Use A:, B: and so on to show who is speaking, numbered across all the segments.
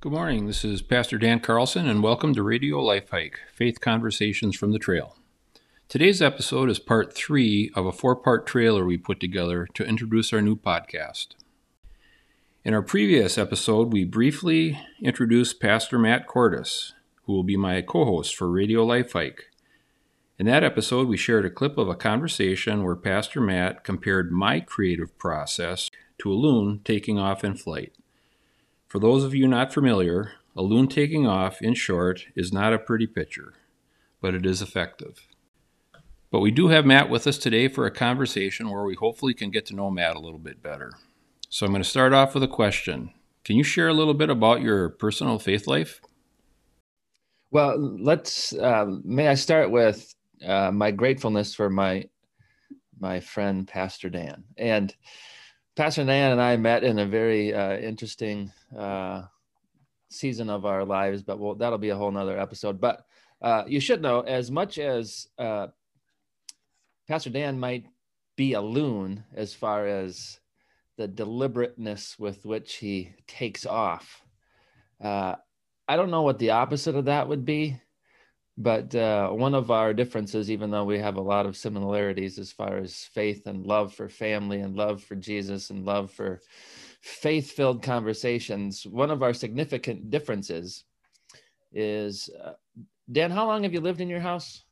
A: Good morning. This is Pastor Dan Carlson, and welcome to Radio Life Hike Faith Conversations from the Trail. Today's episode is part three of a four part trailer we put together to introduce our new podcast. In our previous episode, we briefly introduced Pastor Matt Cordis, who will be my co host for Radio Life Hike. In that episode, we shared a clip of a conversation where Pastor Matt compared my creative process to a loon taking off in flight. For those of you not familiar, a loon taking off, in short, is not a pretty picture, but it is effective. But we do have Matt with us today for a conversation where we hopefully can get to know Matt a little bit better. So I'm going to start off with a question. Can you share a little bit about your personal faith life?
B: Well, let's. Uh, may I start with uh, my gratefulness for my my friend Pastor Dan and Pastor Dan and I met in a very uh, interesting uh, season of our lives, but we'll, that'll be a whole nother episode. But uh, you should know, as much as uh, Pastor Dan might be a loon as far as the deliberateness with which he takes off, uh, I don't know what the opposite of that would be. But uh, one of our differences, even though we have a lot of similarities as far as faith and love for family and love for Jesus and love for faith filled conversations, one of our significant differences is uh, Dan, how long have you lived in your house?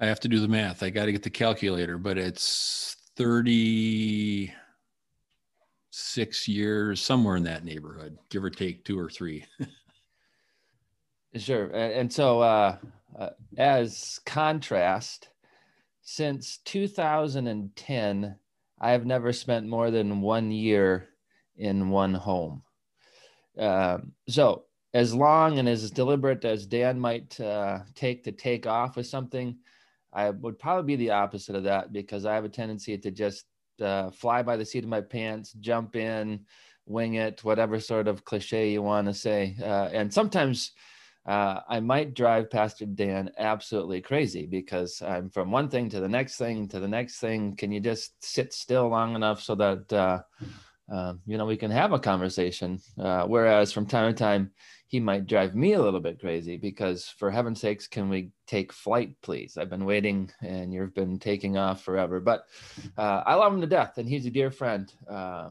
A: I have to do the math. I got to get the calculator, but it's 36 years, somewhere in that neighborhood, give or take two or three.
B: Sure. And so, uh, uh, as contrast, since 2010, I have never spent more than one year in one home. Um, so, as long and as deliberate as Dan might uh, take to take off with something, I would probably be the opposite of that because I have a tendency to just uh, fly by the seat of my pants, jump in, wing it, whatever sort of cliche you want to say. Uh, and sometimes uh, I might drive Pastor Dan absolutely crazy because I'm from one thing to the next thing to the next thing. Can you just sit still long enough so that uh, uh, you know we can have a conversation? Uh, whereas from time to time, he might drive me a little bit crazy because, for heaven's sakes, can we take flight, please? I've been waiting and you've been taking off forever. But uh, I love him to death, and he's a dear friend, uh,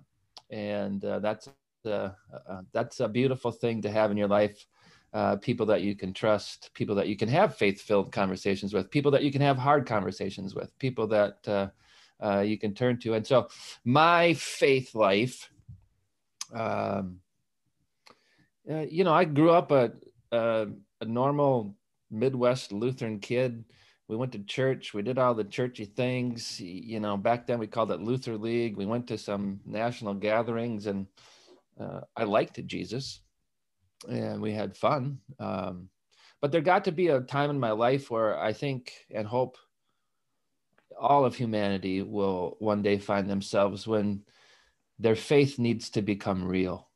B: and that's that's a beautiful thing to have in your life uh, people that you can trust, people that you can have faith filled conversations with, people that you can have hard conversations with, people that uh, uh, you can turn to. And so, my faith life, um, uh, you know, I grew up a, a, a, normal Midwest Lutheran kid. We went to church. We did all the churchy things. You know, back then we called it Luther League. We went to some national gatherings, and uh, I liked Jesus and we had fun. Um, but there got to be a time in my life where I think and hope all of humanity will one day find themselves when their faith needs to become real.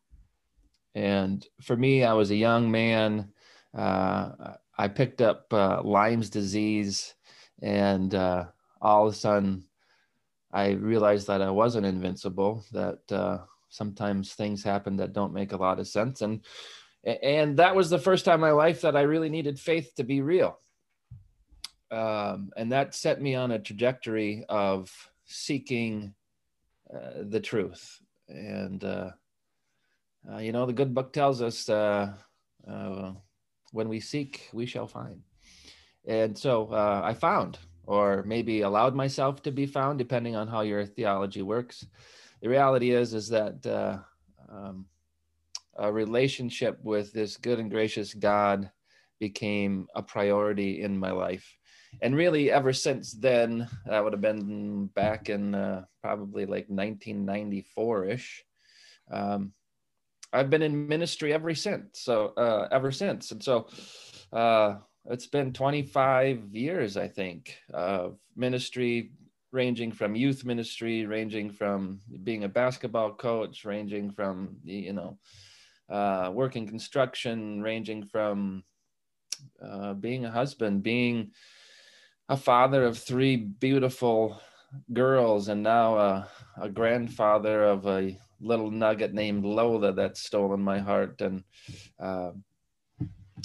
B: And for me, I was a young man. Uh, I picked up uh, Lyme's disease, and uh, all of a sudden, I realized that I wasn't invincible. That uh, sometimes things happen that don't make a lot of sense, and and that was the first time in my life that I really needed faith to be real. Um, and that set me on a trajectory of seeking uh, the truth. And, uh, uh, you know, the good book tells us uh, uh, when we seek, we shall find. And so uh, I found, or maybe allowed myself to be found, depending on how your theology works. The reality is, is that um, a relationship with this good and gracious God became a priority in my life. And really, ever since then, that would have been back in uh, probably like 1994 ish. Um, I've been in ministry ever since. So, uh, ever since. And so, uh, it's been 25 years, I think, of ministry, ranging from youth ministry, ranging from being a basketball coach, ranging from, you know, uh, working construction, ranging from uh, being a husband, being a father of three beautiful girls, and now a, a grandfather of a little nugget named Lola that's stolen my heart. And uh,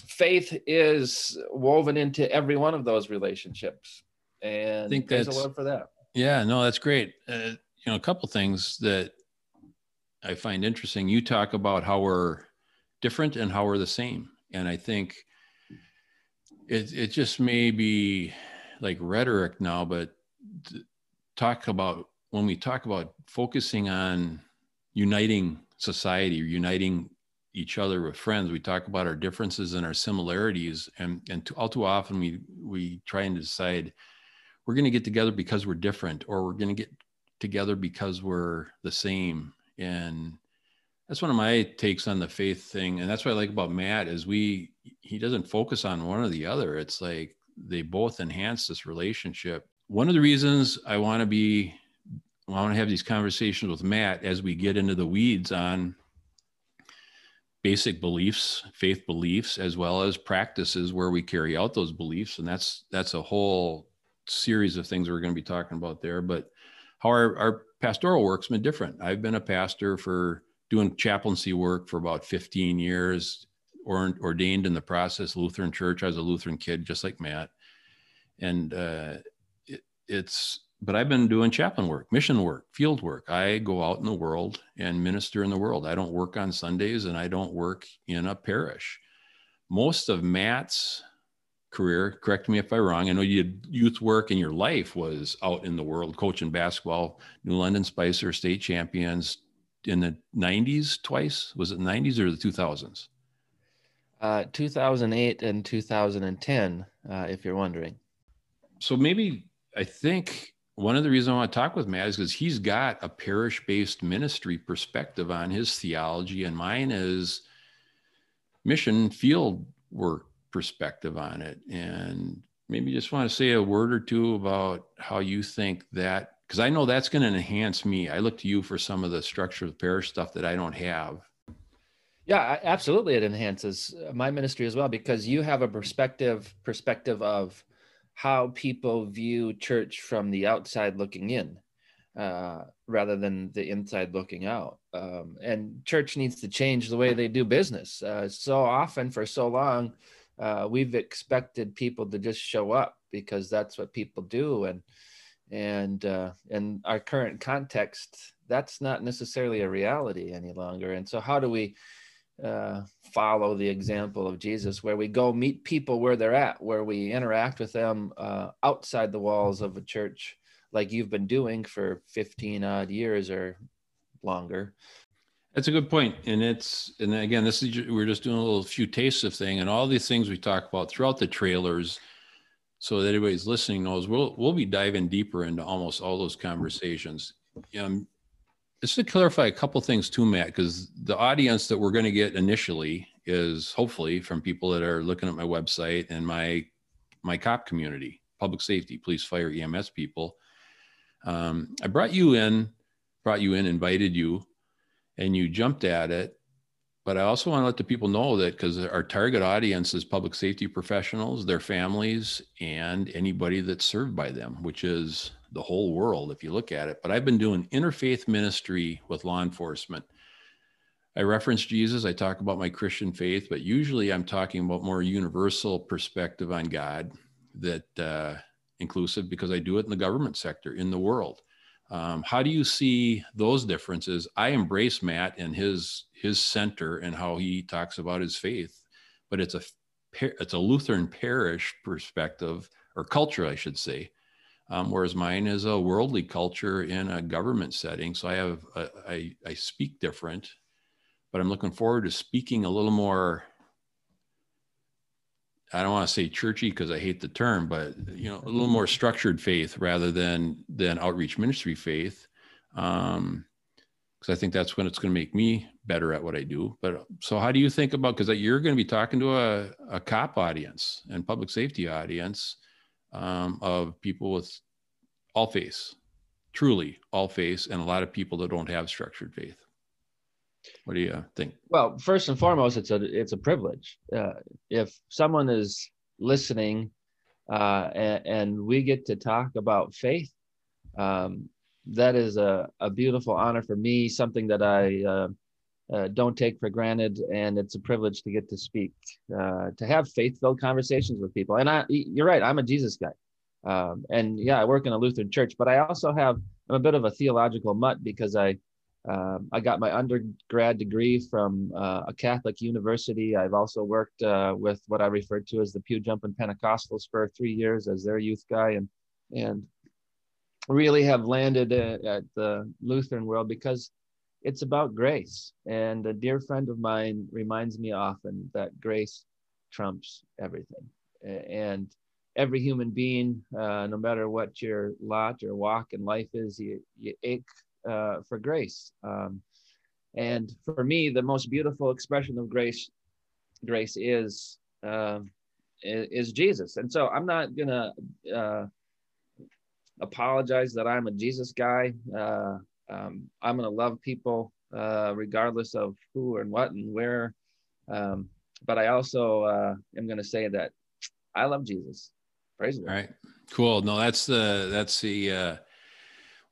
B: faith is woven into every one of those relationships. And I think there's a lot for that.
A: Yeah, no, that's great. Uh, you know, a couple things that I find interesting. You talk about how we're different and how we're the same. And I think it, it just may be like rhetoric now, but talk about when we talk about focusing on uniting society uniting each other with friends, we talk about our differences and our similarities. And, and all too often we, we try and decide we're going to get together because we're different or we're going to get together because we're the same. And that's one of my takes on the faith thing. And that's what I like about Matt is we, he doesn't focus on one or the other. It's like they both enhance this relationship. One of the reasons I want to be I want to have these conversations with Matt as we get into the weeds on basic beliefs, faith beliefs, as well as practices where we carry out those beliefs. And that's that's a whole series of things we're going to be talking about there. But how our, our pastoral work's been different. I've been a pastor for doing chaplaincy work for about 15 years, or ordained in the process, Lutheran church. I was a Lutheran kid, just like Matt. And uh, it, it's but I've been doing chaplain work, mission work, field work. I go out in the world and minister in the world. I don't work on Sundays and I don't work in a parish. Most of Matt's career, correct me if I'm wrong, I know you did youth work and your life was out in the world coaching basketball, New London Spicer state champions in the 90s twice. Was it 90s or the 2000s?
B: Uh, 2008 and 2010, uh, if you're wondering.
A: So maybe I think one of the reasons I want to talk with Matt is because he's got a parish based ministry perspective on his theology, and mine is mission field work perspective on it. And maybe just want to say a word or two about how you think that, because I know that's going to enhance me. I look to you for some of the structure of parish stuff that I don't have.
B: Yeah, absolutely. It enhances my ministry as well because you have a perspective perspective of how people view church from the outside looking in uh, rather than the inside looking out. Um, and church needs to change the way they do business. Uh, so often, for so long, uh, we've expected people to just show up because that's what people do, and and uh, in our current context, that's not necessarily a reality any longer. And so, how do we uh, follow the example of Jesus, where we go meet people where they're at, where we interact with them uh, outside the walls of a church, like you've been doing for 15 odd years or longer.
A: That's a good point, and it's and again, this is we're just doing a little few tastes of thing, and all these things we talk about throughout the trailers, so that everybody's listening knows we'll we'll be diving deeper into almost all those conversations. Um, just to clarify a couple things too, Matt, because the audience that we're going to get initially is hopefully from people that are looking at my website and my my cop community, public safety, police, fire, EMS people. Um, I brought you in, brought you in, invited you, and you jumped at it. But I also want to let the people know that because our target audience is public safety professionals, their families, and anybody that's served by them, which is the whole world if you look at it. But I've been doing interfaith ministry with law enforcement. I reference Jesus, I talk about my Christian faith, but usually I'm talking about more universal perspective on God that uh, inclusive because I do it in the government sector in the world. Um, how do you see those differences? I embrace Matt and his his center and how he talks about his faith, but it's a it's a Lutheran parish perspective or culture, I should say, um, whereas mine is a worldly culture in a government setting. So I have a, I, I speak different, but I'm looking forward to speaking a little more. I don't want to say churchy because I hate the term, but you know, a little more structured faith rather than than outreach ministry faith, because um, I think that's when it's going to make me better at what I do. But so, how do you think about? Because you're going to be talking to a, a cop audience and public safety audience um, of people with all faiths, truly all faiths, and a lot of people that don't have structured faith. What do you think?
B: Well, first and foremost, it's a it's a privilege. Uh, if someone is listening, uh, and, and, we get to talk about faith, um, that is a, a beautiful honor for me, something that I uh, uh, don't take for granted, and it's a privilege to get to speak, uh, to have faith-filled conversations with people. And I, you're right, I'm a Jesus guy, um, and yeah, I work in a Lutheran church, but I also have I'm a bit of a theological mutt because I um, I got my undergrad degree from uh, a Catholic university. I've also worked uh, with what I refer to as the Pew Jumping Pentecostals for three years as their youth guy, and and really have landed at, at the Lutheran world because it's about grace. And a dear friend of mine reminds me often that grace trumps everything. And every human being, uh, no matter what your lot or walk in life is, you, you ache uh, for grace. Um, and for me, the most beautiful expression of grace, grace is uh, is Jesus. And so I'm not gonna uh, apologize that I'm a Jesus guy. Uh, um, I'm to love people uh, regardless of who and what and where. Um, but I also uh, am to say that I love Jesus. Praise the
A: Lord. All right, cool. No, that's the that's the. Uh,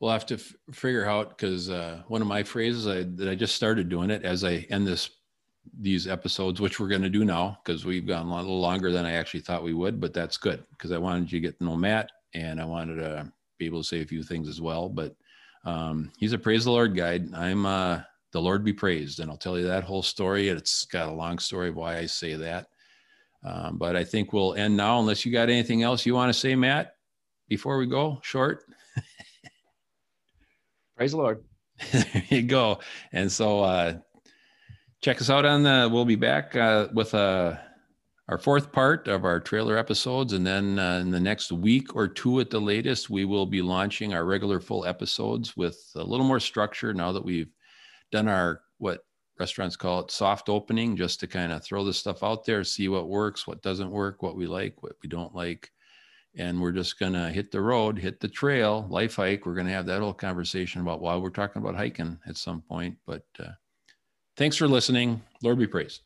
A: we'll have to f- figure out because uh, one of my phrases I, that I just started doing it as I end this these episodes, which we're going to do now because we've gone a little longer than I actually thought we would, but that's good because I wanted you to get to know Matt and I wanted to be able to say a few things as well. But um, he's a praise the Lord guide. I'm uh, the Lord be praised, and I'll tell you that whole story. It's got a long story of why I say that. Um, but I think we'll end now, unless you got anything else you want to say, Matt, before we go short.
B: praise the Lord.
A: there you go. And so uh, check us out on the. We'll be back uh, with a our fourth part of our trailer episodes. And then uh, in the next week or two at the latest, we will be launching our regular full episodes with a little more structure now that we've done our what restaurants call it soft opening, just to kind of throw this stuff out there, see what works, what doesn't work, what we like, what we don't like. And we're just going to hit the road, hit the trail, life hike. We're going to have that whole conversation about why we're talking about hiking at some point. But uh, thanks for listening. Lord be praised.